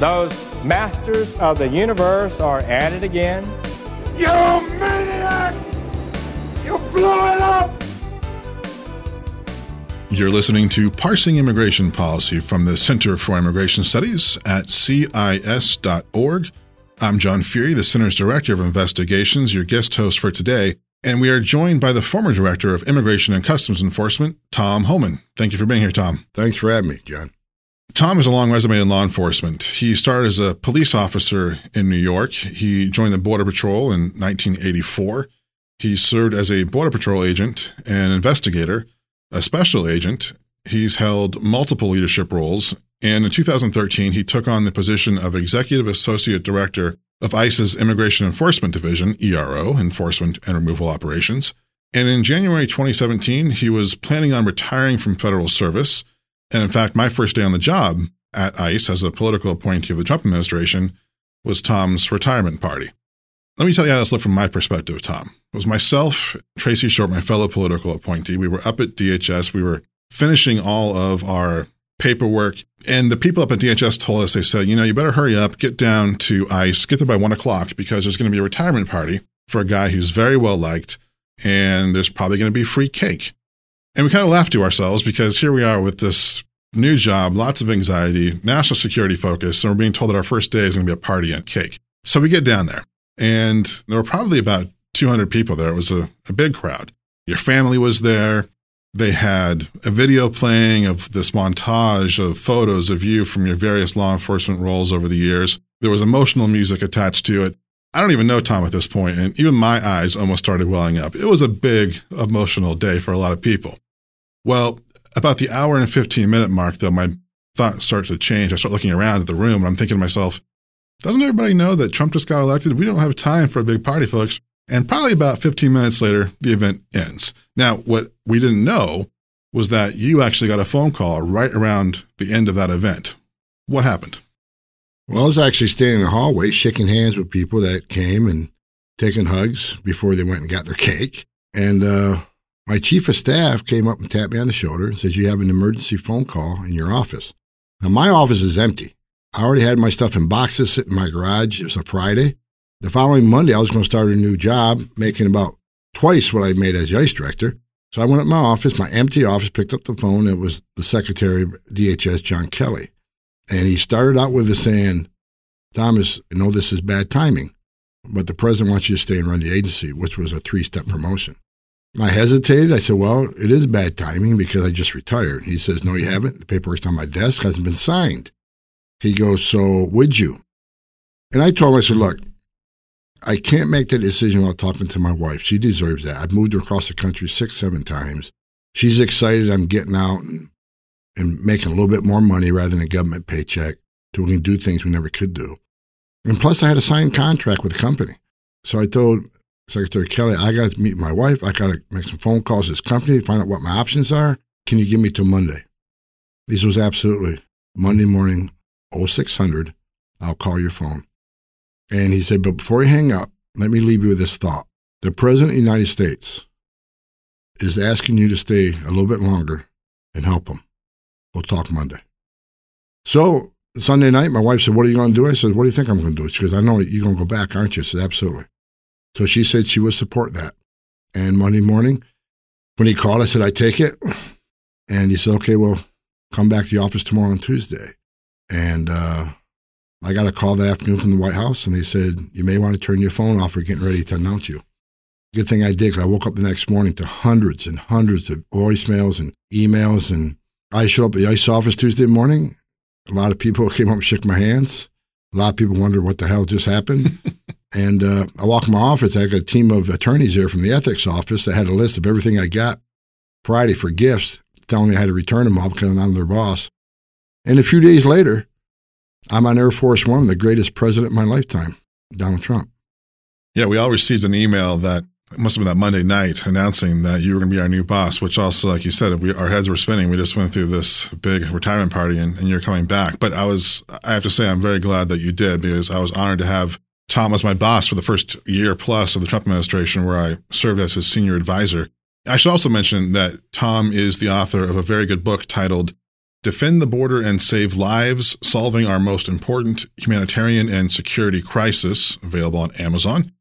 Those masters of the universe are at it again. You maniac! You blew it up! You're listening to Parsing Immigration Policy from the Center for Immigration Studies at CIS.org. I'm John Feere, the Center's Director of Investigations, your guest host for today, and we are joined by the former Director of Immigration and Customs Enforcement, Tom Homan. Thank you for being here, Tom. Thanks for having me, John. Tom has a long resume in law enforcement. He started as a police officer in New York. He joined the Border Patrol in 1984. He served as a Border Patrol agent, an investigator, a special agent. He's held multiple leadership roles. And in 2013, he took on the position of Executive Associate Director of ICE's Immigration Enforcement Division, ERO, Enforcement and Removal Operations. And in January 2017, he was planning on retiring from federal service. And in fact, my first day on the job at ICE as a political appointee of the Trump administration was Tom's retirement party. Let me tell you how this looked from my perspective, Tom. It was myself, Tracy Short, my fellow political appointee. We were up at DHS. We were finishing all of our paperwork. And the people up at DHS told us, they said, you know, you better hurry up, get down to ICE, get there by one o'clock because there's going to be a retirement party for a guy who's very well liked, and there's probably going to be free cake. And we kind of laughed to ourselves because here we are with this new job, lots of anxiety, national security focus, and we're being told that our first day is going to be a party and cake. So we get down there, and there were probably about 200 people there. It was a, a big crowd. Your family was there. They had a video playing of this montage of photos of you from your various law enforcement roles over the years. There was emotional music attached to it. I don't even know Tom at this point, and even my eyes almost started welling up. It was a big emotional day for a lot of people. Well, about the hour and 15 minute mark, though, my thoughts start to change. I start looking around at the room and I'm thinking to myself, doesn't everybody know that Trump just got elected? We don't have time for a big party, folks. And probably about 15 minutes later, the event ends. Now, what we didn't know was that you actually got a phone call right around the end of that event. What happened? Well, I was actually standing in the hallway shaking hands with people that came and taking hugs before they went and got their cake. And uh, my chief of staff came up and tapped me on the shoulder and said, You have an emergency phone call in your office. Now, my office is empty. I already had my stuff in boxes sitting in my garage. It was a Friday. The following Monday, I was going to start a new job, making about twice what I made as the ICE director. So I went up to my office, my empty office, picked up the phone. It was the secretary of DHS, John Kelly. And he started out with us saying, Thomas, I know this is bad timing, but the president wants you to stay and run the agency, which was a three step mm-hmm. promotion. I hesitated. I said, Well, it is bad timing because I just retired. He says, No, you mm-hmm. haven't. The paperwork's on my desk, hasn't been signed. He goes, So would you? And I told him, I said, Look, I can't make that decision without talking to my wife. She deserves that. I've moved her across the country six, seven times. She's excited I'm getting out and, and making a little bit more money rather than a government paycheck so we can do things we never could do. And plus, I had a signed contract with the company. So I told Secretary Kelly, I got to meet my wife. I got to make some phone calls to this company find out what my options are. Can you give me till Monday? This was absolutely Monday morning, 0600. I'll call your phone. And he said, But before you hang up, let me leave you with this thought. The President of the United States is asking you to stay a little bit longer and help him. We'll talk Monday. So Sunday night, my wife said, What are you going to do? I said, What do you think I'm going to do? She goes, I know you're going to go back, aren't you? I said, Absolutely. So she said she would support that. And Monday morning, when he called, I said, I take it. And he said, Okay, well, come back to the office tomorrow on Tuesday. And uh, I got a call that afternoon from the White House, and they said, You may want to turn your phone off. We're getting ready to announce you. Good thing I did because I woke up the next morning to hundreds and hundreds of voicemails and emails. And I showed up at the ICE office Tuesday morning. A lot of people came up and shook my hands. A lot of people wondered what the hell just happened. and uh, I walked in my office. I got a team of attorneys there from the ethics office that had a list of everything I got Friday for gifts, telling me I had to return them all because I'm their boss. And a few days later, I'm on Air Force One, the greatest president of my lifetime, Donald Trump. Yeah, we all received an email that must have been that Monday night announcing that you were going to be our new boss, which also, like you said, we, our heads were spinning. We just went through this big retirement party and, and you're coming back. But I was, I have to say, I'm very glad that you did because I was honored to have Tom as my boss for the first year plus of the Trump administration, where I served as his senior advisor. I should also mention that Tom is the author of a very good book titled Defend the Border and Save Lives Solving Our Most Important Humanitarian and Security Crisis, available on Amazon.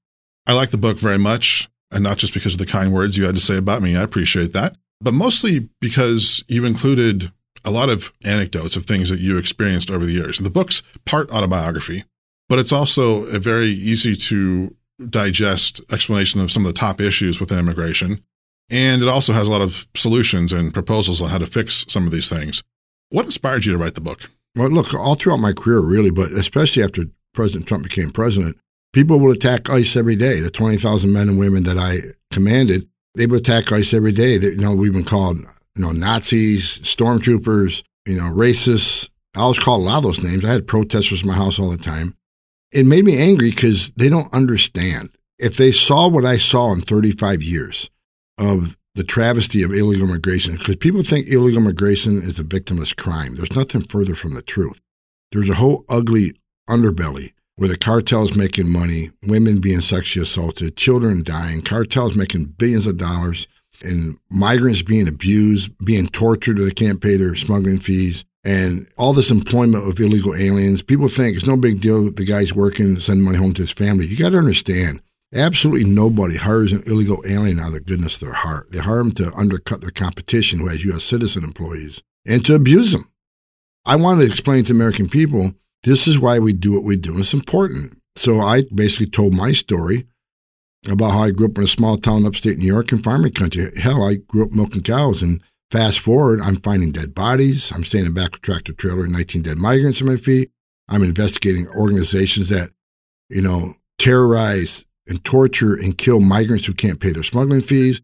I like the book very much, and not just because of the kind words you had to say about me. I appreciate that, but mostly because you included a lot of anecdotes of things that you experienced over the years. The book's part autobiography, but it's also a very easy to digest explanation of some of the top issues within immigration. And it also has a lot of solutions and proposals on how to fix some of these things. What inspired you to write the book? Well, look, all throughout my career, really, but especially after President Trump became president, people would attack ICE every day. The 20,000 men and women that I commanded, they would attack ICE every day. They, you know, we've been called, you know, Nazis, stormtroopers, you know, racists. I was called a lot of those names. I had protesters in my house all the time. It made me angry because they don't understand. If they saw what I saw in 35 years of the travesty of illegal immigration because people think illegal immigration is a victimless crime. There's nothing further from the truth. There's a whole ugly underbelly where the cartels making money, women being sexually assaulted, children dying, cartels making billions of dollars, and migrants being abused, being tortured, or they can't pay their smuggling fees, and all this employment of illegal aliens. People think it's no big deal. The guy's working, send money home to his family. You got to understand Absolutely nobody hires an illegal alien out of the goodness of their heart. They hire them to undercut their competition who has U.S. citizen employees and to abuse them. I want to explain to American people this is why we do what we do. It's important. So I basically told my story about how I grew up in a small town upstate New York in farming country. Hell, I grew up milking cows. And fast forward, I'm finding dead bodies. I'm standing back of a tractor trailer and 19 dead migrants on my feet. I'm investigating organizations that, you know, terrorize and torture and kill migrants who can't pay their smuggling fees.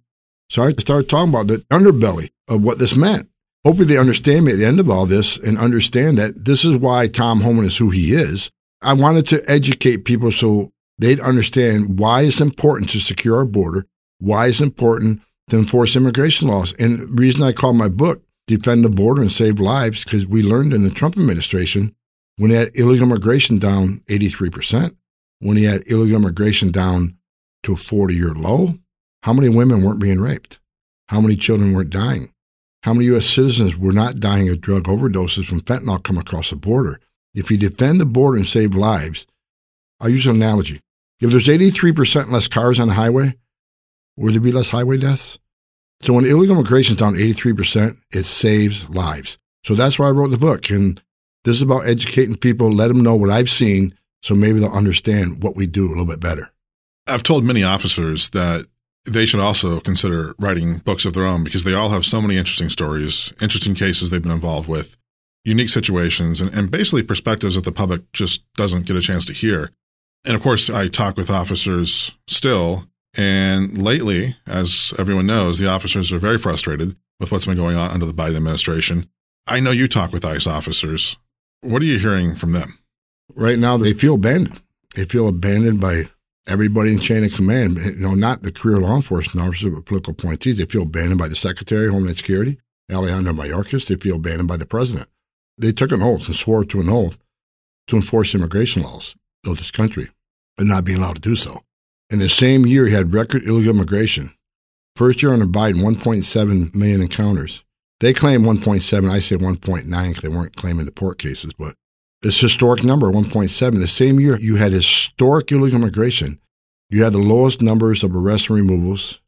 So I started talking about the underbelly of what this meant. Hopefully, they understand me at the end of all this and understand that this is why Tom Homan is who he is. I wanted to educate people so they'd understand why it's important to secure our border, why it's important to enforce immigration laws. And the reason I call my book Defend the Border and Save Lives, because we learned in the Trump administration when they had illegal immigration down 83%, when he had illegal immigration down to a 40 year low, how many women weren't being raped? How many children weren't dying? How many U.S. citizens were not dying of drug overdoses from fentanyl come across the border? If you defend the border and save lives, I'll use an analogy. If there's 83% less cars on the highway, would there be less highway deaths? So when illegal immigration is down 83%, it saves lives. So that's why I wrote the book. And this is about educating people, let them know what I've seen so maybe they'll understand what we do a little bit better. I've told many officers that they should also consider writing books of their own because they all have so many interesting stories, interesting cases they've been involved with, unique situations, and, and basically perspectives that the public just doesn't get a chance to hear. And of course, I talk with officers still. And lately, as everyone knows, the officers are very frustrated with what's been going on under the Biden administration. I know you talk with ICE officers. What are you hearing from them? right now they feel abandoned. They feel abandoned by everybody in chain of command. You know, not the career law enforcement officers, but political appointees. They feel abandoned by the Secretary of Homeland Security, Alejandro Mayorkas. They feel abandoned by the president. They took an oath and swore to an oath to enforce immigration laws of this country, but not being allowed to do so. In the same year, he had record illegal immigration. First year under Biden, 1.7 million encounters. They claim 1.7. I say 1.9 because they weren't claiming the port cases, but this historic number, 1.7. The same year, you had historic illegal immigration. You had the lowest numbers of arrests and removals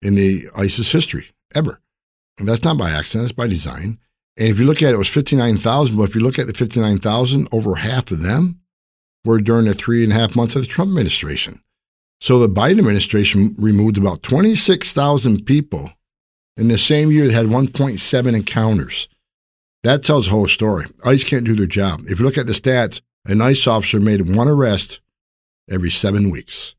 in the ICE's history ever. And that's not by accident, that's by design. And if you look at it, it was 59,000, but if you look at the 59,000, over half of them were during the three and a half months of the Trump administration. So the Biden administration removed about 26,000 people in the same year they had 1.7 encounters. That tells the whole story. ICE can't do their job. If you look at the stats, an ICE officer made one arrest every seven weeks.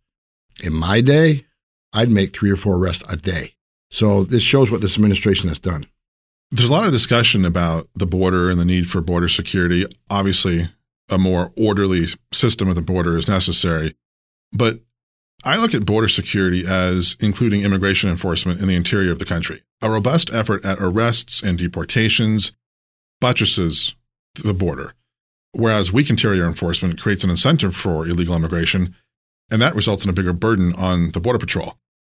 In my day, I'd make three or four arrests a day. So this shows what this administration has done. There's a lot of discussion about the border and the need for border security. Obviously, a more orderly system at the border is necessary. But I look at border security as including immigration enforcement in the interior of the country. A robust effort at arrests and deportations buttresses the border, whereas weak interior enforcement creates an incentive for illegal immigration, and that results in a bigger burden on the Border Patrol.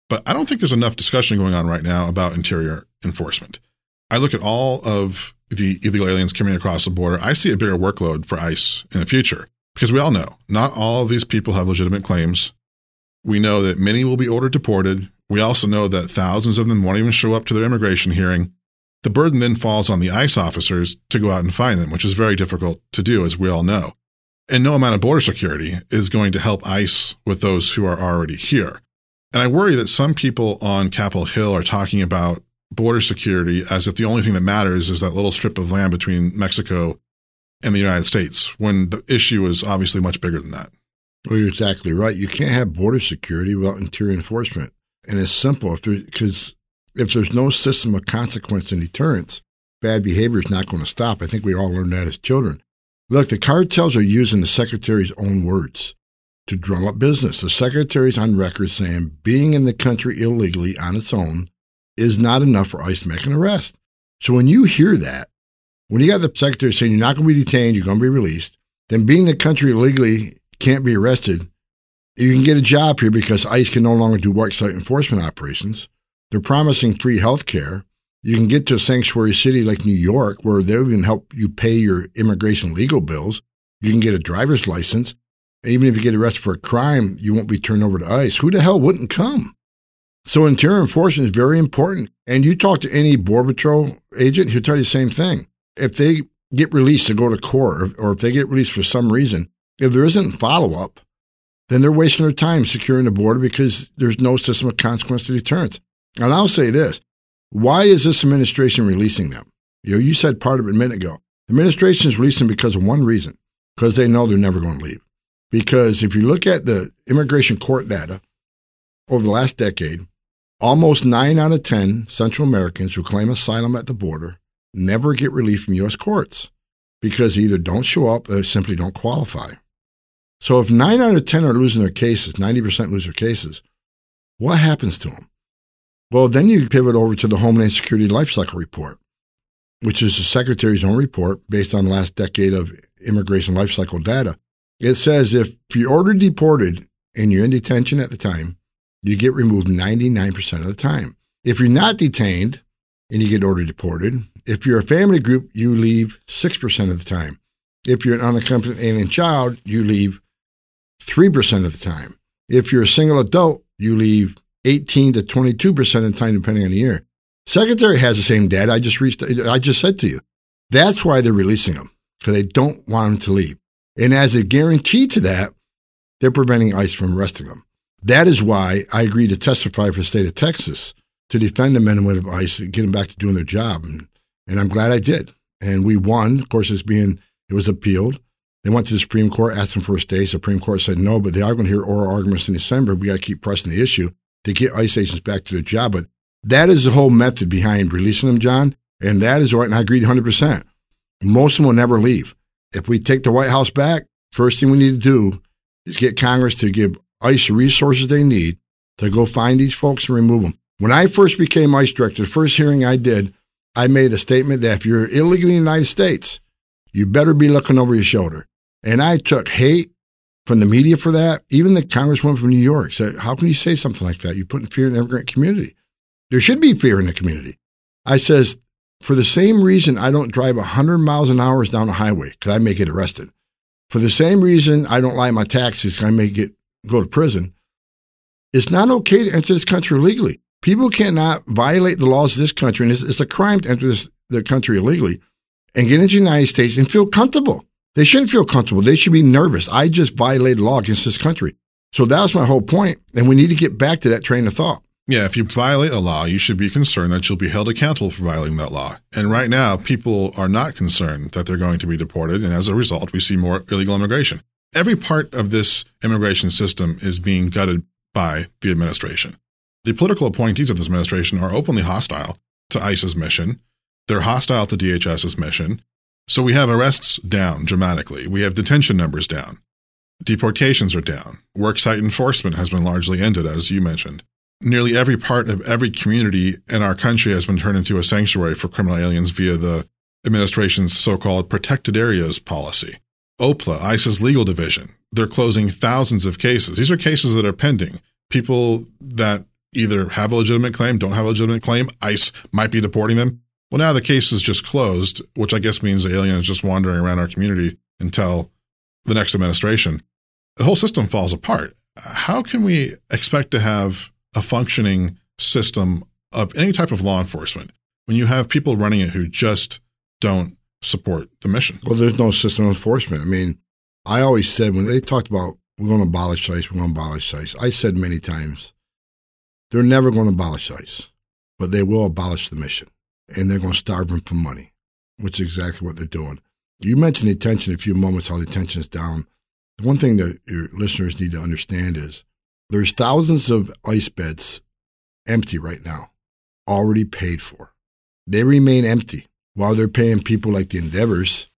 But I don't think there's enough discussion going on right now about interior enforcement. I look at all of the illegal aliens coming across the border. I see a bigger workload for ICE in the future because we all know not all of these people have legitimate claims. We know that many will be ordered deported. We also know that thousands of them won't even show up to their immigration hearing. The burden then falls on the ICE officers to go out and find them, which is very difficult to do, as we all know. And no amount of border security is going to help ICE with those who are already here. And I worry that some people on Capitol Hill are talking about border security as if the only thing that matters is that little strip of land between Mexico and the United States, when the issue is obviously much bigger than that. Well, you're exactly right. You can't have border security without interior enforcement. And it's simple because if there's no system of consequence and deterrence, bad behavior is not going to stop. I think we all learned that as children. Look, the cartels are using the secretary's own words to drum up business. The secretary's on record saying being in the country illegally on its own is not enough for ICE to make an arrest. So when you hear that, when you got the secretary saying you're not going to be detained, you're going to be released, then being in the country illegally can't be arrested. You can get a job here because ICE can no longer do worksite enforcement operations. They're promising free health care. You can get to a sanctuary city like New York where they'll even help you pay your immigration legal bills. You can get a driver's license. Even if you get arrested for a crime, you won't be turned over to ICE. Who the hell wouldn't come? So interior enforcement is very important. And you talk to any Border Patrol agent, he'll tell you the same thing. If they get released to go to court, or if they get released for some reason, if there isn't follow up, then they're wasting their time securing the border because there's no system of consequence to deterrence. And I'll say this why is this administration releasing them? You know, you said part of it a minute ago. The administration is releasing because of one reason because they know they're never going to leave. Because if you look at the immigration court data over the last decade, almost nine out of 10 Central Americans who claim asylum at the border never get relief from U.S. courts because they either don't show up or simply don't qualify. So if nine out of 10 are losing their cases, 90% lose their cases, what happens to them? Well, then you pivot over to the Homeland Security Lifecycle Report, which is the Secretary's own report based on the last decade of immigration lifecycle data. It says if you're ordered deported and you're in detention at the time, you get removed 99% of the time. If you're not detained and you get ordered deported, if you're a family group, you leave 6% of the time. If you're an unaccompanied alien child, you leave 3% of the time. If you're a single adult, you leave 18 to 22% of the time, depending on the year. Secretary has the same data I just reached, I just said to you. That's why they're releasing them, because they don't want them to leave. And as a guarantee to that, they're preventing ICE from arresting them. That is why I agreed to testify for the state of Texas to defend the men and women of ICE and get them back to doing their job. And, and I'm glad I did. And we won. Of course, it's being, it was appealed. They went to the Supreme Court, asked them for a stay. Supreme Court said no, but they are going to hear oral arguments in December. We got to keep pressing the issue to get ICE agents back to their job. But that is the whole method behind releasing them, John. And that is right. And I agree 100%. Most of them will never leave. If we take the White House back, first thing we need to do is get Congress to give ICE resources they need to go find these folks and remove them. When I first became ICE director, the first hearing I did, I made a statement that if you're illegally in the United States, you better be looking over your shoulder. And I took hate from the media for that. Even the congresswoman from New York said, How can you say something like that? You're putting fear in the immigrant community. There should be fear in the community. I says, for the same reason I don't drive 100 miles an hour down the highway because I may get arrested. For the same reason I don't lie my taxes, I may get go to prison. It's not okay to enter this country illegally. People cannot violate the laws of this country, and it's, it's a crime to enter this, the country illegally and get into the United States and feel comfortable. They shouldn't feel comfortable. They should be nervous. I just violated law against this country. So that's my whole point, and we need to get back to that train of thought. Yeah, if you violate a law, you should be concerned that you'll be held accountable for violating that law. And right now, people are not concerned that they're going to be deported. And as a result, we see more illegal immigration. Every part of this immigration system is being gutted by the administration. The political appointees of this administration are openly hostile to ICE's mission. They're hostile to DHS's mission. So we have arrests down dramatically. We have detention numbers down. Deportations are down. Worksite enforcement has been largely ended, as you mentioned. Nearly every part of every community in our country has been turned into a sanctuary for criminal aliens via the administration's so called protected areas policy. OPLA, ICE's legal division, they're closing thousands of cases. These are cases that are pending. People that either have a legitimate claim, don't have a legitimate claim, ICE might be deporting them. Well, now the case is just closed, which I guess means the alien is just wandering around our community until the next administration. The whole system falls apart. How can we expect to have a functioning system of any type of law enforcement when you have people running it who just don't support the mission? Well, there's no system of enforcement. I mean, I always said when they talked about we're going to abolish ICE, we're going to abolish ICE, I said many times, they're never going to abolish ICE, but they will abolish the mission and they're going to starve them for money, which is exactly what they're doing. You mentioned detention a few moments, how detention is down. The one thing that your listeners need to understand is there's thousands of ICE beds empty right now, already paid for. They remain empty while they're paying people like the Endeavors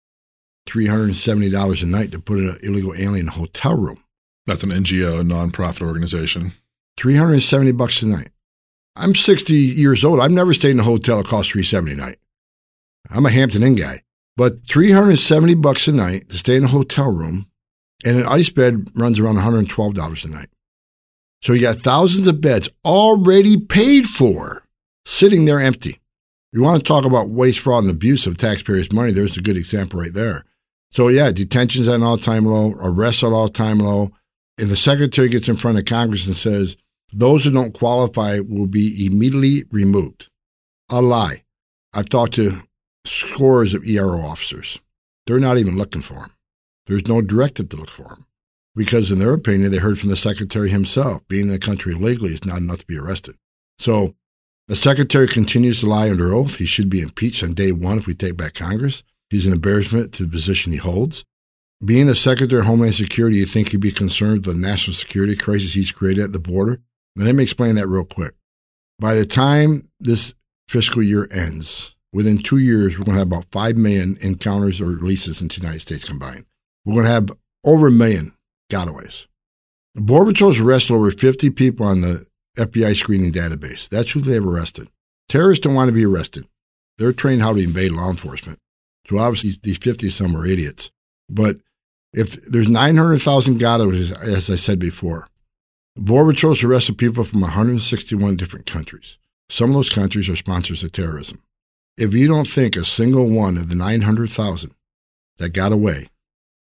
$370 a night to put an illegal alien in a hotel room. That's an NGO, a nonprofit organization. 370 bucks a night. I'm 60 years old. I've never stayed in a hotel that costs 370 a night. I'm a Hampton Inn guy. But 370 bucks a night to stay in a hotel room and an ICE bed runs around $112 a night. So you got thousands of beds already paid for sitting there empty. You want to talk about waste, fraud, and abuse of taxpayers' money? There's a good example right there. So yeah, detentions at an all-time low, arrests at all-time low, and the secretary gets in front of Congress and says those who don't qualify will be immediately removed. A lie. I've talked to scores of ERO officers. They're not even looking for them. There's no directive to look for them because, in their opinion, they heard from the secretary himself being in the country legally is not enough to be arrested. So the secretary continues to lie under oath. He should be impeached on day one if we take back Congress. He's an embarrassment to the position he holds. Being the Secretary of Homeland Security, you think he'd be concerned with the national security crisis he's created at the border? Now, let me explain that real quick. By the time this fiscal year ends, within two years, we're going to have about 5 million encounters or releases in the United States combined. We're going to have over a million gotaways. The Border Patrol's arrested over 50 people on the FBI screening database. That's who they've arrested. Terrorists don't want to be arrested. They're trained how to invade law enforcement. So obviously, these 50 some are idiots. But if there's 900,000 gotaways, as I said before, Border Patrol's arrested people from 161 different countries. Some of those countries are sponsors of terrorism. If you don't think a single one of the 900,000 that got away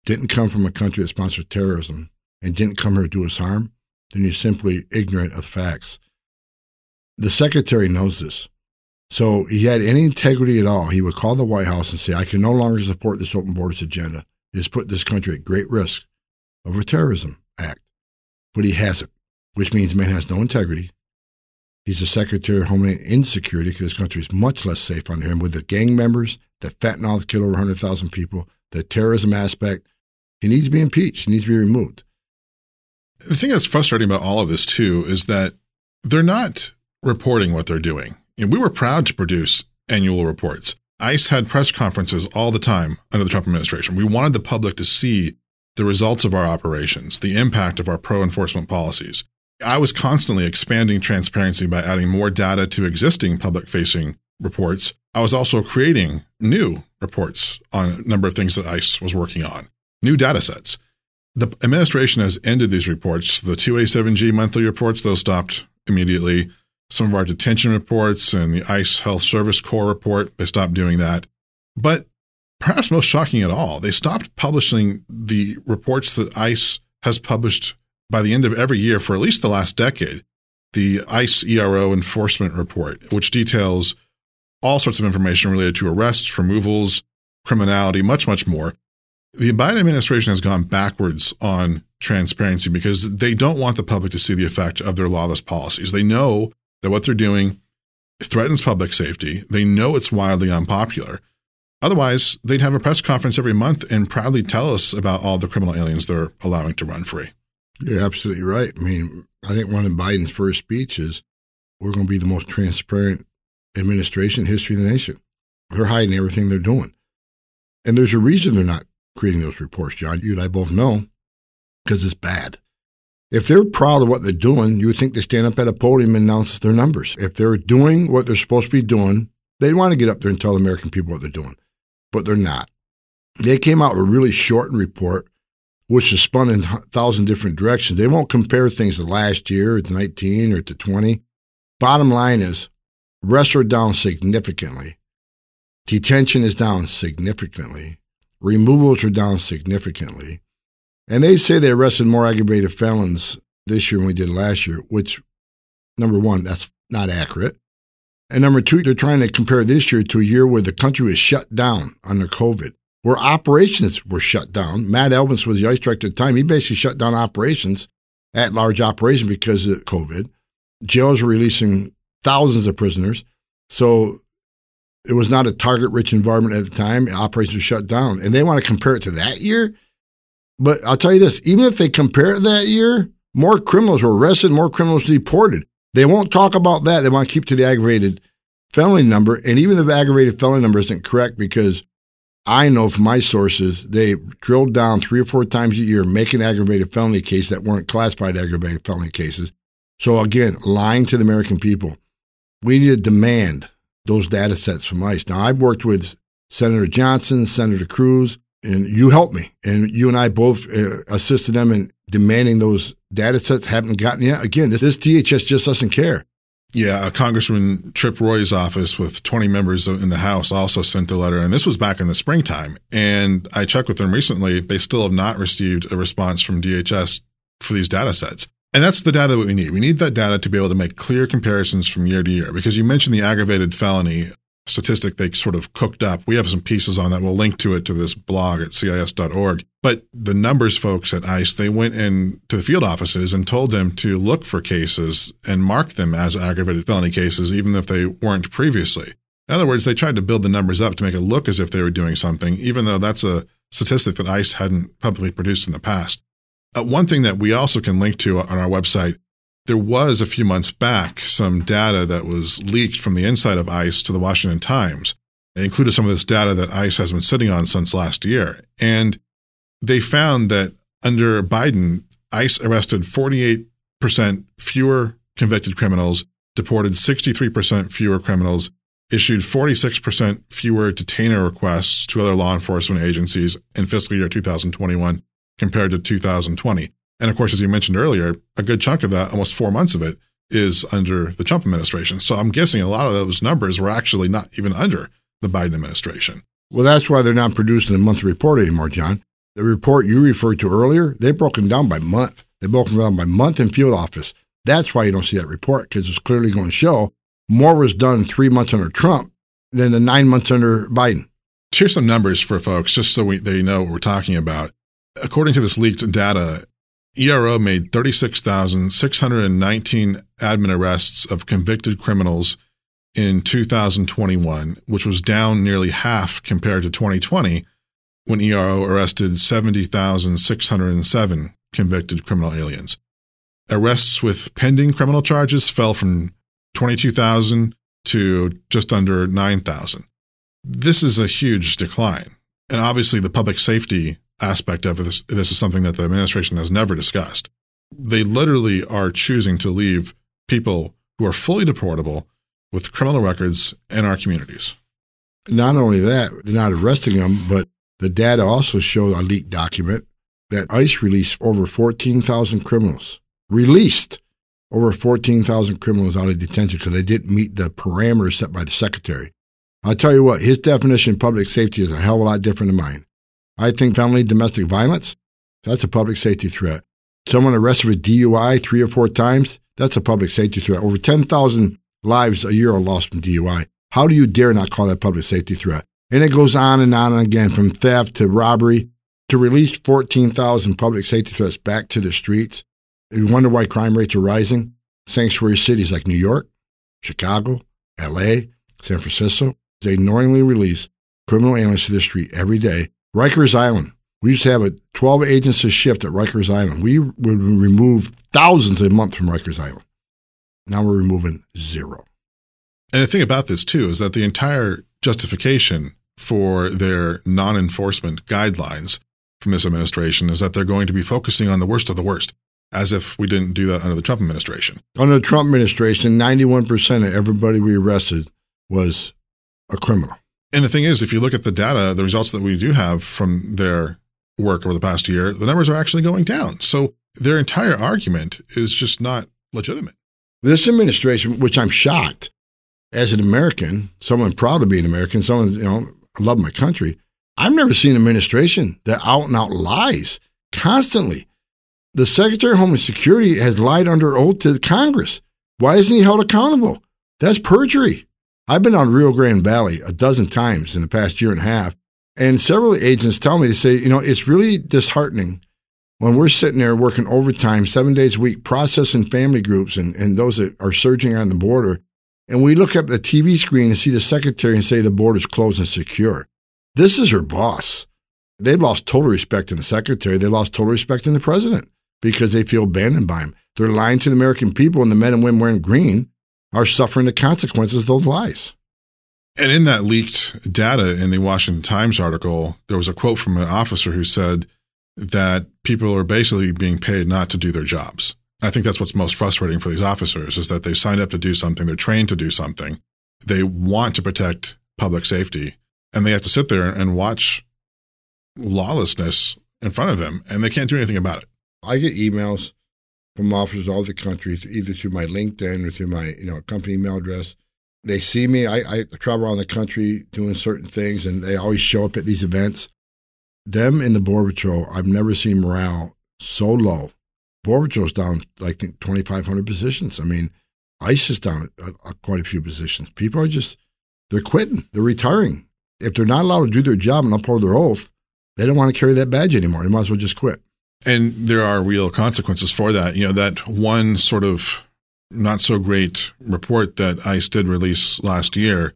didn't come from a country that sponsors terrorism and didn't come here to do us harm, then you're simply ignorant of the facts. The secretary knows this. So if he had any integrity at all, he would call the White House and say, I can no longer support this open borders agenda. It has put this country at great risk of a terrorism act. But he hasn't, which means man has no integrity. He's the Secretary of Homeland Insecurity because this country is much less safe under him with the gang members, the fentanyl that killed over 100,000 people, the terrorism aspect. He needs to be impeached. He needs to be removed. The thing that's frustrating about all of this, too, is that they're not reporting what they're doing. And we were proud to produce annual reports. ICE had press conferences all the time under the Trump administration. We wanted the public to see the results of our operations, the impact of our pro enforcement policies. I was constantly expanding transparency by adding more data to existing public facing reports. I was also creating new reports on a number of things that ICE was working on, new data sets. The administration has ended these reports. The 287G monthly reports, those stopped immediately some of our detention reports and the ICE Health Service Corps report. They stopped doing that. But perhaps most shocking at all, they stopped publishing the reports that ICE has published by the end of every year for at least the last decade. The ICE ERO Enforcement Report, which details all sorts of information related to arrests, removals, criminality, much, much more. The Biden administration has gone backwards on transparency because they don't want the public to see the effect of their lawless policies. They know that what they're doing threatens public safety. They know it's wildly unpopular. Otherwise, they'd have a press conference every month and proudly tell us about all the criminal aliens they're allowing to run free. You're absolutely right. I mean, I think one of Biden's first speeches, we're going to be the most transparent administration in history of the nation. They're hiding everything they're doing. And there's a reason they're not creating those reports, John. You and I both know because it's bad. If they're proud of what they're doing, you would think they stand up at a podium and announce their numbers. If they're doing what they're supposed to be doing, they'd want to get up there and tell the American people what they're doing, but they're not. They came out with a really shortened report, which is spun in a thousand different directions. They won't compare things to last year, to 19 or to 20. Bottom line is, arrests are down significantly. Detention is down significantly. Removals are down significantly. And they say they arrested more aggravated felons this year than we did last year, which, number one, that's not accurate. And number two, they're trying to compare this year to a year where the country was shut down under COVID, where operations were shut down. Matt Albence was the ICE director at the time. He basically shut down operations, at large operations because of COVID. Jails were releasing thousands of prisoners. So it was not a target rich environment at the time. Operations were shut down. And they want to compare it to that year? But I'll tell you this even if they compare it that year, more criminals were arrested, more criminals deported. They won't talk about that. They want to keep to the aggravated felony number. And even the aggravated felony number isn't correct because I know from my sources they drilled down three or four times a year, making aggravated felony cases that weren't classified aggravated felony cases. So again, lying to the American people. We need to demand those data sets from ICE. Now, I've worked with Senator Johnson, Senator Cruz, and you helped me. And you and I both uh, assisted them in demanding those data sets. Haven't gotten yet. Again, this, this DHS just doesn't care. Yeah, Congressman Chip Roy's office with 20 members in the House also sent a letter, and this was back in the springtime. And I checked with them recently. They still have not received a response from DHS for these data sets. And that's the data that we need. We need that data to be able to make clear comparisons from year to year. Because you mentioned the aggravated felony statistic they sort of cooked up. We have some pieces on that. We'll link to it to this blog at cis.org. But the numbers folks at ICE, they went in to the field offices and told them to look for cases and mark them as aggravated felony cases, even if they weren't previously. In other words, they tried to build the numbers up to make it look as if they were doing something, even though that's a statistic that ICE hadn't publicly produced in the past. Uh, one thing that we also can link to on our website there was a few months back some data that was leaked from the inside of ICE to the Washington Times. It included some of this data that ICE has been sitting on since last year. And they found that under Biden, ICE arrested 48% fewer convicted criminals, deported 63% fewer criminals, issued 46% fewer detainer requests to other law enforcement agencies in fiscal year 2021 compared to 2020. And of course, as you mentioned earlier, a good chunk of that, almost four months of it, is under the Trump administration. So I'm guessing a lot of those numbers were actually not even under the Biden administration. Well, that's why they're not producing a monthly report anymore, John. The report you referred to earlier, they broke them down by month. They broke them down by month in field office. That's why you don't see that report because it's clearly going to show more was done three months under Trump than the nine months under Biden. Here's some numbers for folks, just so we, they know what we're talking about. According to this leaked data, ERO made 36,619 admin arrests of convicted criminals in 2021, which was down nearly half compared to 2020 when ERO arrested 70,607 convicted criminal aliens. Arrests with pending criminal charges fell from 22,000 to just under 9,000. This is a huge decline. And obviously, the public safety aspect of this. This is something that the administration has never discussed. They literally are choosing to leave people who are fully deportable with criminal records in our communities. Not only that, they're not arresting them, but the data also showed a leaked document that ICE released over 14,000 criminals. Released over 14,000 criminals out of detention because they didn't meet the parameters set by the secretary. I'll tell you what, his definition of public safety is a hell of a lot different than mine. I think felony domestic violence, that's a public safety threat. Someone arrested for DUI three or four times, that's a public safety threat. Over 10,000 lives a year are lost from DUI. How do you dare not call that public safety threat? And it goes on and on and again from theft to robbery to release 14,000 public safety threats back to the streets. You wonder why crime rates are rising? Sanctuary cities like New York, Chicago, LA, San Francisco, they knowingly release criminal aliens to the street every day Rikers Island. We used to have a 12 agency shift at Rikers Island. We would remove thousands a month from Rikers Island. Now we're removing zero. And the thing about this, too, is that the entire justification for their non enforcement guidelines from this administration is that they're going to be focusing on the worst of the worst, as if we didn't do that under the Trump administration. Under the Trump administration, 91% of everybody we arrested was a criminal. And the thing is, if you look at the data, the results that we do have from their work over the past year, the numbers are actually going down. So their entire argument is just not legitimate. This administration, which I'm shocked as an American, someone proud to be an American, someone, you know, I love my country. I've never seen an administration that out and out lies constantly. The Secretary of Homeland Security has lied under oath to Congress. Why isn't he held accountable? That's perjury. I've been on Rio Grande Valley a dozen times in the past year and a half, and several agents tell me, they say, you know, it's really disheartening when we're sitting there working overtime seven days a week, processing family groups and, and those that are surging on the border. And we look up the TV screen and see the secretary and say the board is closed and secure. This is her boss. They've lost total respect in the secretary. They lost total respect in the president because they feel abandoned by him. They're lying to the American people, and the men and women wearing green are suffering the consequences of those lies. And in that leaked data in the Washington Times article, there was a quote from an officer who said that people are basically being paid not to do their jobs. I think that's what's most frustrating for these officers is that they signed up to do something, they're trained to do something, they want to protect public safety, and they have to sit there and watch lawlessness in front of them, and they can't do anything about it. I get emails from officers all over the country, either through my LinkedIn or through my you know company email address. They see me. I, I travel around the country doing certain things, and they always show up at these events. Them in the Border Patrol, I've never seen morale so low. Border down, I think, 2,500 positions. I mean, ICE is down quite a few positions. People are just, they're quitting, they're retiring. If they're not allowed to do their job and uphold their oath, they don't want to carry that badge anymore. They might as well just quit. And there are real consequences for that. You know, that one sort of not so great report that ICE did release last year,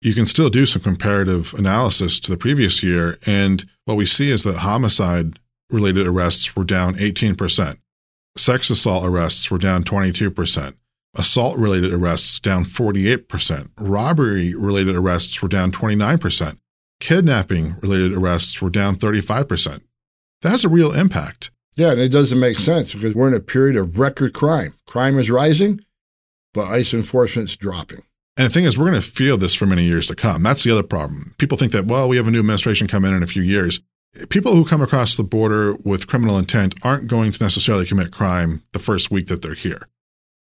you can still do some comparative analysis to the previous year. And what we see is that homicide related arrests were down 18%, sex assault arrests were down 22%, assault related arrests down 48%, robbery related arrests were down 29%, kidnapping related arrests were down 35%. That has a real impact. Yeah, and it doesn't make sense because we're in a period of record crime. Crime is rising, but ICE enforcement's dropping. And the thing is, we're going to feel this for many years to come. That's the other problem. People think that, well, we have a new administration come in in a few years. People who come across the border with criminal intent aren't going to necessarily commit crime the first week that they're here.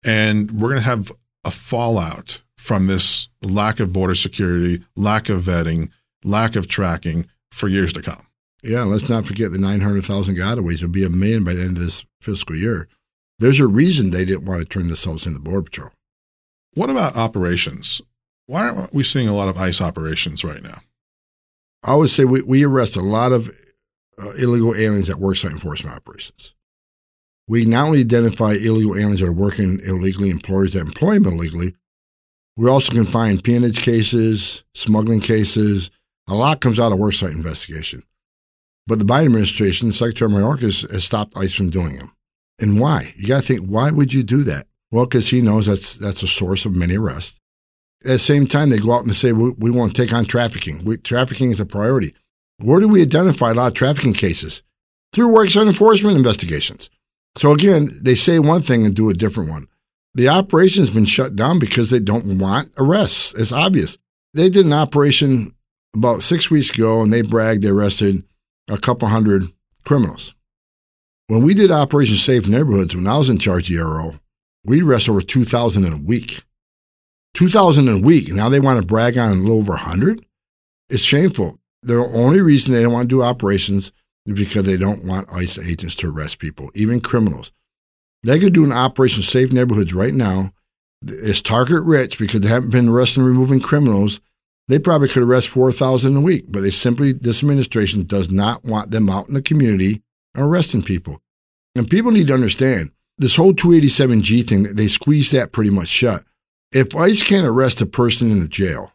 And we're going to have a fallout from this lack of border security, lack of vetting, lack of tracking for years to come. Yeah, let's not forget the 900,000 gotaways will be a million by the end of this fiscal year. There's a reason they didn't want to turn themselves into Border Patrol. What about operations? Why aren't we seeing a lot of ICE operations right now? I would say we, we arrest a lot of uh, illegal aliens at worksite enforcement operations. We not only identify illegal aliens that are working illegally, employers that employ them illegally, we also can find peonage cases, smuggling cases. A lot comes out of worksite investigation. But the Biden administration, Secretary Mayorkas, has stopped ICE from doing them. And why? You got to think, why would you do that? Well, because he knows that's that's a source of many arrests. At the same time, they go out and they say, we, we want to take on trafficking. We, trafficking is a priority. Where do we identify a lot of trafficking cases? Through worksite enforcement investigations. So again, they say one thing and do a different one. The operation's been shut down because they don't want arrests. It's obvious. They did an operation about six weeks ago and they bragged they arrested a couple hundred criminals. When we did Operation Safe Neighborhoods, when I was in charge of the RO, we arrested over 2,000 in a week. 2,000 in a week. Now they want to brag on a little over 100? It's shameful. The only reason they don't want to do operations is because they don't want ICE agents to arrest people, even criminals. They could do an Operation Safe Neighborhoods right now. It's target rich because they haven't been arresting and removing criminals they probably could arrest 4,000 a week, but they simply, this administration does not want them out in the community arresting people. And people need to understand this whole 287G thing, they squeeze that pretty much shut. If ICE can't arrest a person in the jail,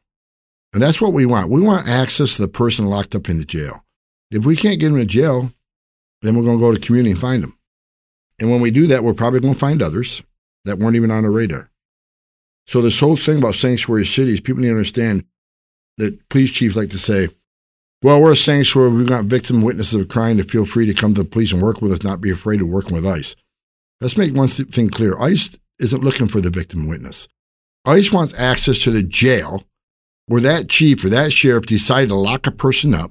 and that's what we want, we want access to the person locked up in the jail. If we can't get them to jail, then we're going to go to community and find them. And when we do that, we're probably going to find others that weren't even on the radar. So this whole thing about sanctuary cities, people need to understand that police chiefs like to say, Well, we're a sanctuary. We want victim witnesses of crime to feel free to come to the police and work with us, not be afraid of working with ICE. Let's make one thing clear ICE isn't looking for the victim witness. ICE wants access to the jail where that chief or that sheriff decided to lock a person up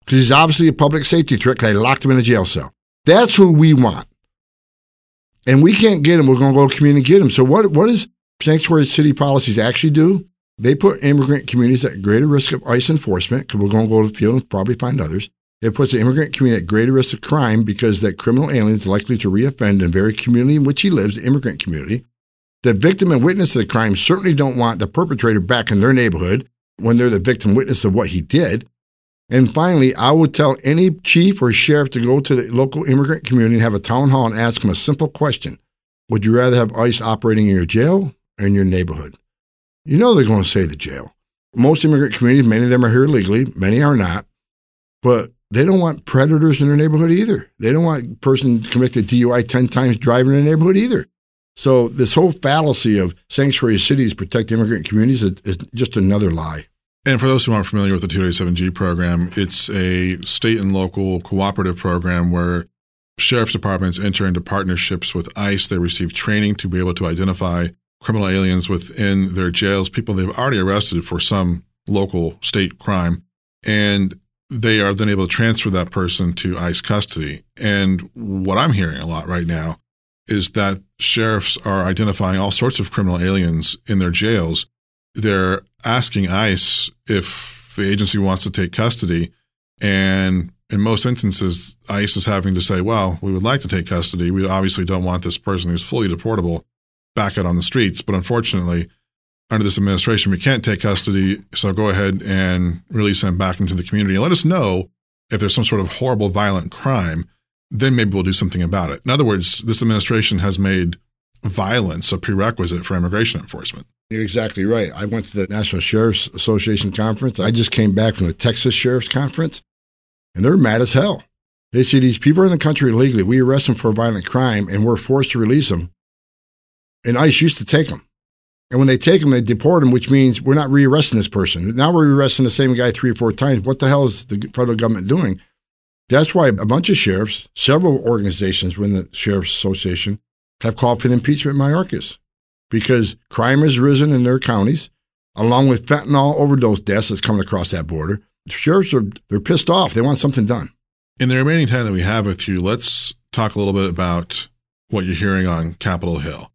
because he's obviously a public safety threat because they locked him in a jail cell. That's who we want. And we can't get him. We're going to go to community and get him. So what, what does sanctuary city policies actually do? They put immigrant communities at greater risk of ICE enforcement because we're going to go to the field and probably find others. It puts the immigrant community at greater risk of crime because that criminal alien is likely to reoffend in the very community in which he lives, the immigrant community. The victim and witness of the crime certainly don't want the perpetrator back in their neighborhood when they're the victim witness of what he did. And finally, I would tell any chief or sheriff to go to the local immigrant community and have a town hall and ask them a simple question Would you rather have ICE operating in your jail or in your neighborhood? You know they're going to say the jail. Most immigrant communities, many of them are here legally, many are not, but they don't want predators in their neighborhood either. They don't want a person convicted DUI 10 times driving in their neighborhood either. So this whole fallacy of sanctuary cities protect immigrant communities is, is just another lie. And for those who aren't familiar with the 287G program, it's a state and local cooperative program where sheriff's departments enter into partnerships with ICE. They receive training to be able to identify criminal aliens within their jails, people they've already arrested for some local state crime. And they are then able to transfer that person to ICE custody. And what I'm hearing a lot right now is that sheriffs are identifying all sorts of criminal aliens in their jails. They're asking ICE if the agency wants to take custody. And in most instances, ICE is having to say, well, we would like to take custody. We obviously don't want this person who's fully deportable back out on the streets. But unfortunately, under this administration, we can't take custody. So go ahead and release them back into the community and let us know if there's some sort of horrible, violent crime. Then maybe we'll do something about it. In other words, this administration has made violence a prerequisite for immigration enforcement. You're exactly right. I went to the National Sheriff's Association conference. I just came back from the Texas Sheriff's Conference, and they're mad as hell. They see these people are in the country illegally. We arrest them for a violent crime, and we're forced to release them. And ICE used to take them. And when they take them, they deport them, which means we're not rearresting this person. Now we're arresting the same guy three or four times. What the hell is the federal government doing? That's why a bunch of sheriffs, several organizations within the Sheriff's Association, have called for the impeachment of Mayorkas because crime has risen in their counties, along with fentanyl overdose deaths that's coming across that border. Sheriffs are they're pissed off. They want something done. In the remaining time that we have with you, let's talk a little bit about what you're hearing on Capitol Hill.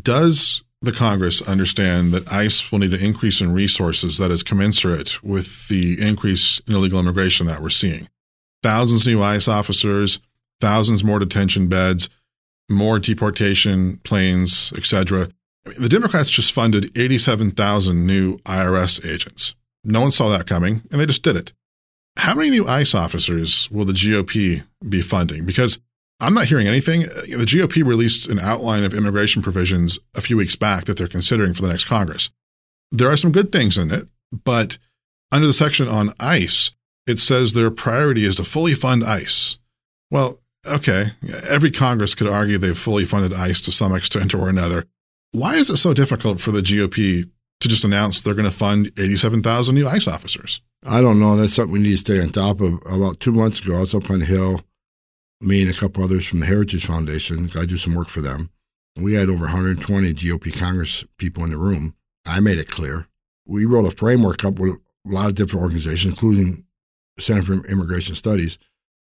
Does the Congress understand that ICE will need an increase in resources that is commensurate with the increase in illegal immigration that we're seeing? Thousands new ICE officers, thousands more detention beds, more deportation planes, etc. The Democrats just funded 87,000 new IRS agents. No one saw that coming, and they just did it. How many new ICE officers will the GOP be funding? Because I'm not hearing anything. The GOP released an outline of immigration provisions a few weeks back that they're considering for the next Congress. There are some good things in it, but under the section on ICE, it says their priority is to fully fund ICE. Well, okay, every Congress could argue they've fully funded ICE to some extent or another. Why is it so difficult for the GOP to just announce they're going to fund 87,000 new ICE officers? I don't know. That's something we need to stay on top of. About two months ago, I was up on the Hill me and a couple others from the Heritage Foundation. I do some work for them. We had over 120 GOP Congress people in the room. I made it clear. We wrote a framework up with a lot of different organizations, including Center for Immigration Studies,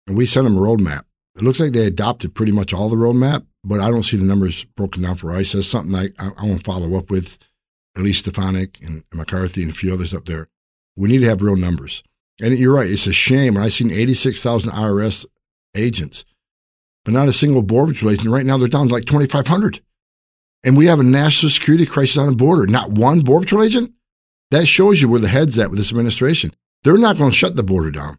and we sent them a roadmap. It looks like they adopted pretty much all the roadmap, but I don't see the numbers broken down for ICE. That's something I, I, I want to follow up with Elise Stefanik and McCarthy and a few others up there. We need to have real numbers. And you're right, it's a shame. When I seen 86,000 IRS agents, but not a single border patrol agent. Right now, they're down to like 2,500. And we have a national security crisis on the border. Not one border patrol agent? That shows you where the head's at with this administration. They're not going to shut the border down.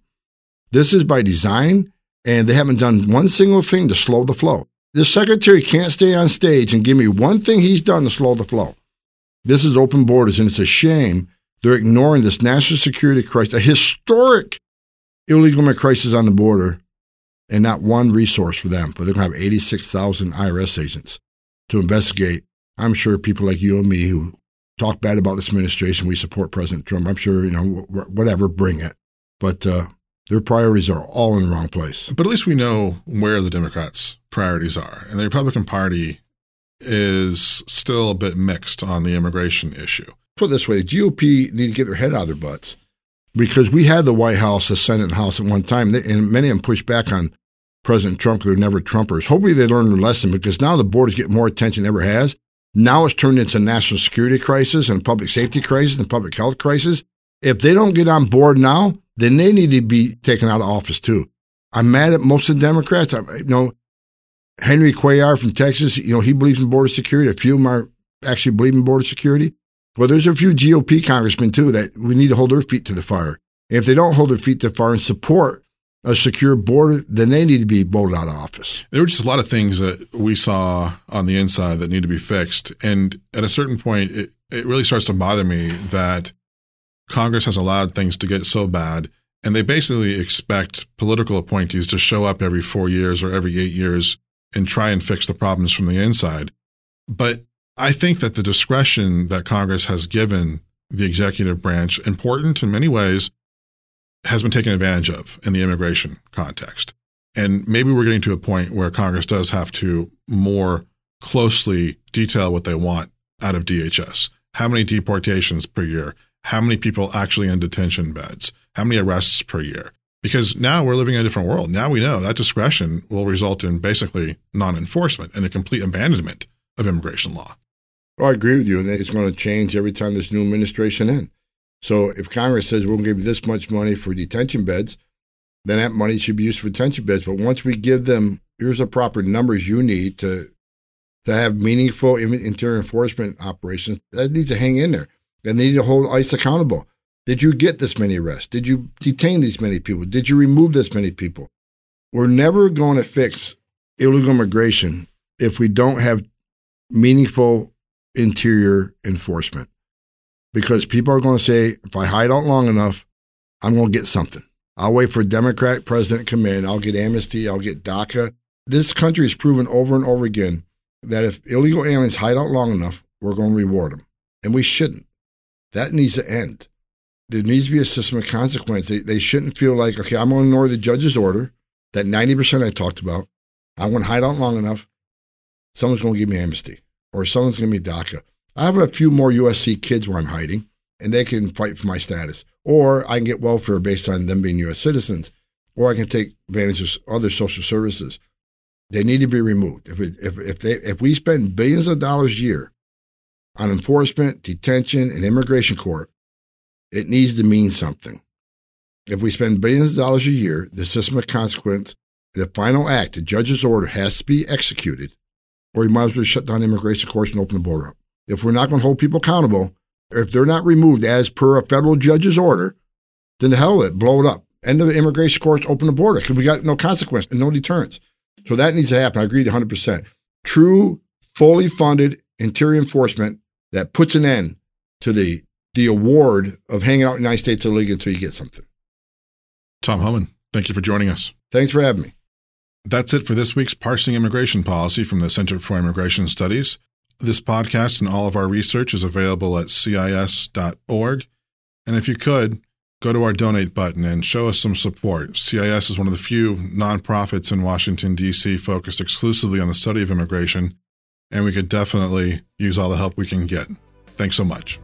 This is by design, and they haven't done one single thing to slow the flow. The secretary can't stay on stage and give me one thing he's done to slow the flow. This is open borders, and it's a shame they're ignoring this national security crisis, a historic illegal immigrant crisis on the border, and not one resource for them. But they're going to have 86,000 IRS agents to investigate. I'm sure people like you and me who talk bad about this administration, we support President Trump. I'm sure, you know, whatever, bring it. but uh, their priorities are all in the wrong place. But at least we know where the Democrats' priorities are. And the Republican Party is still a bit mixed on the immigration issue. Put it this way the GOP need to get their head out of their butts because we had the White House, the Senate, and House at one time, and many of them pushed back on President Trump they're never Trumpers. Hopefully, they learned their lesson because now the board is getting more attention than ever has. Now it's turned into a national security crisis and public safety crisis and public health crisis. If they don't get on board now, then they need to be taken out of office too. I'm mad at most of the Democrats. I, you know, Henry Cuellar from Texas, you know, he believes in border security. A few of them are actually believe in border security. Well, there's a few GOP congressmen too that we need to hold their feet to the fire. And if they don't hold their feet to the fire and support a secure border, then they need to be voted out of office. There were just a lot of things that we saw on the inside that need to be fixed. And at a certain point, it, it really starts to bother me that Congress has allowed things to get so bad. And they basically expect political appointees to show up every four years or every eight years and try and fix the problems from the inside. But I think that the discretion that Congress has given the executive branch, important in many ways, has been taken advantage of in the immigration context. And maybe we're getting to a point where Congress does have to more closely detail what they want out of DHS. How many deportations per year? How many people actually in detention beds? How many arrests per year? Because now we're living in a different world. Now we know that discretion will result in basically non enforcement and a complete abandonment of immigration law. Well, I agree with you. And it's going to change every time this new administration in. So if Congress says we'll give you this much money for detention beds, then that money should be used for detention beds. But once we give them, here's the proper numbers you need to to have meaningful interior enforcement operations, that needs to hang in there. And they need to hold ICE accountable. Did you get this many arrests? Did you detain these many people? Did you remove this many people? We're never going to fix illegal immigration if we don't have meaningful interior enforcement because people are going to say, if I hide out long enough, I'm going to get something. I'll wait for a Democratic president to come in. I'll get amnesty. I'll get DACA. This country has proven over and over again that if illegal aliens hide out long enough, we're going to reward them. And we shouldn't. That needs to end. There needs to be a system of consequence. They, they shouldn't feel like, okay, I'm going to ignore the judge's order, that 90% I talked about. I'm going to hide out long enough. Someone's going to give me amnesty or someone's going to give me DACA. I have a few more USC kids where I'm hiding, and they can fight for my status. Or I can get welfare based on them being U.S. citizens, or I can take advantage of other social services. They need to be removed. If, it, if, if, they, if we spend billions of dollars a year on enforcement, detention, and immigration court, it needs to mean something. If we spend billions of dollars a year, the system of consequence, the final act, the judge's order has to be executed, or you might as well shut down immigration courts and open the border up if we're not going to hold people accountable, if they're not removed as per a federal judge's order, then the hell with it, blow it up. End of the immigration courts, open the border because we got no consequence and no deterrence. So that needs to happen. I agree 100%. True, fully funded interior enforcement that puts an end to the, the award of hanging out in the United States illegally until you get something. Tom Homan, thank you for joining us. Thanks for having me. That's it for this week's Parsing Immigration Policy from the Center for Immigration Studies. This podcast and all of our research is available at CIS.org. And if you could, go to our donate button and show us some support. CIS is one of the few nonprofits in Washington, D.C. focused exclusively on the study of immigration, and we could definitely use all the help we can get. Thanks so much.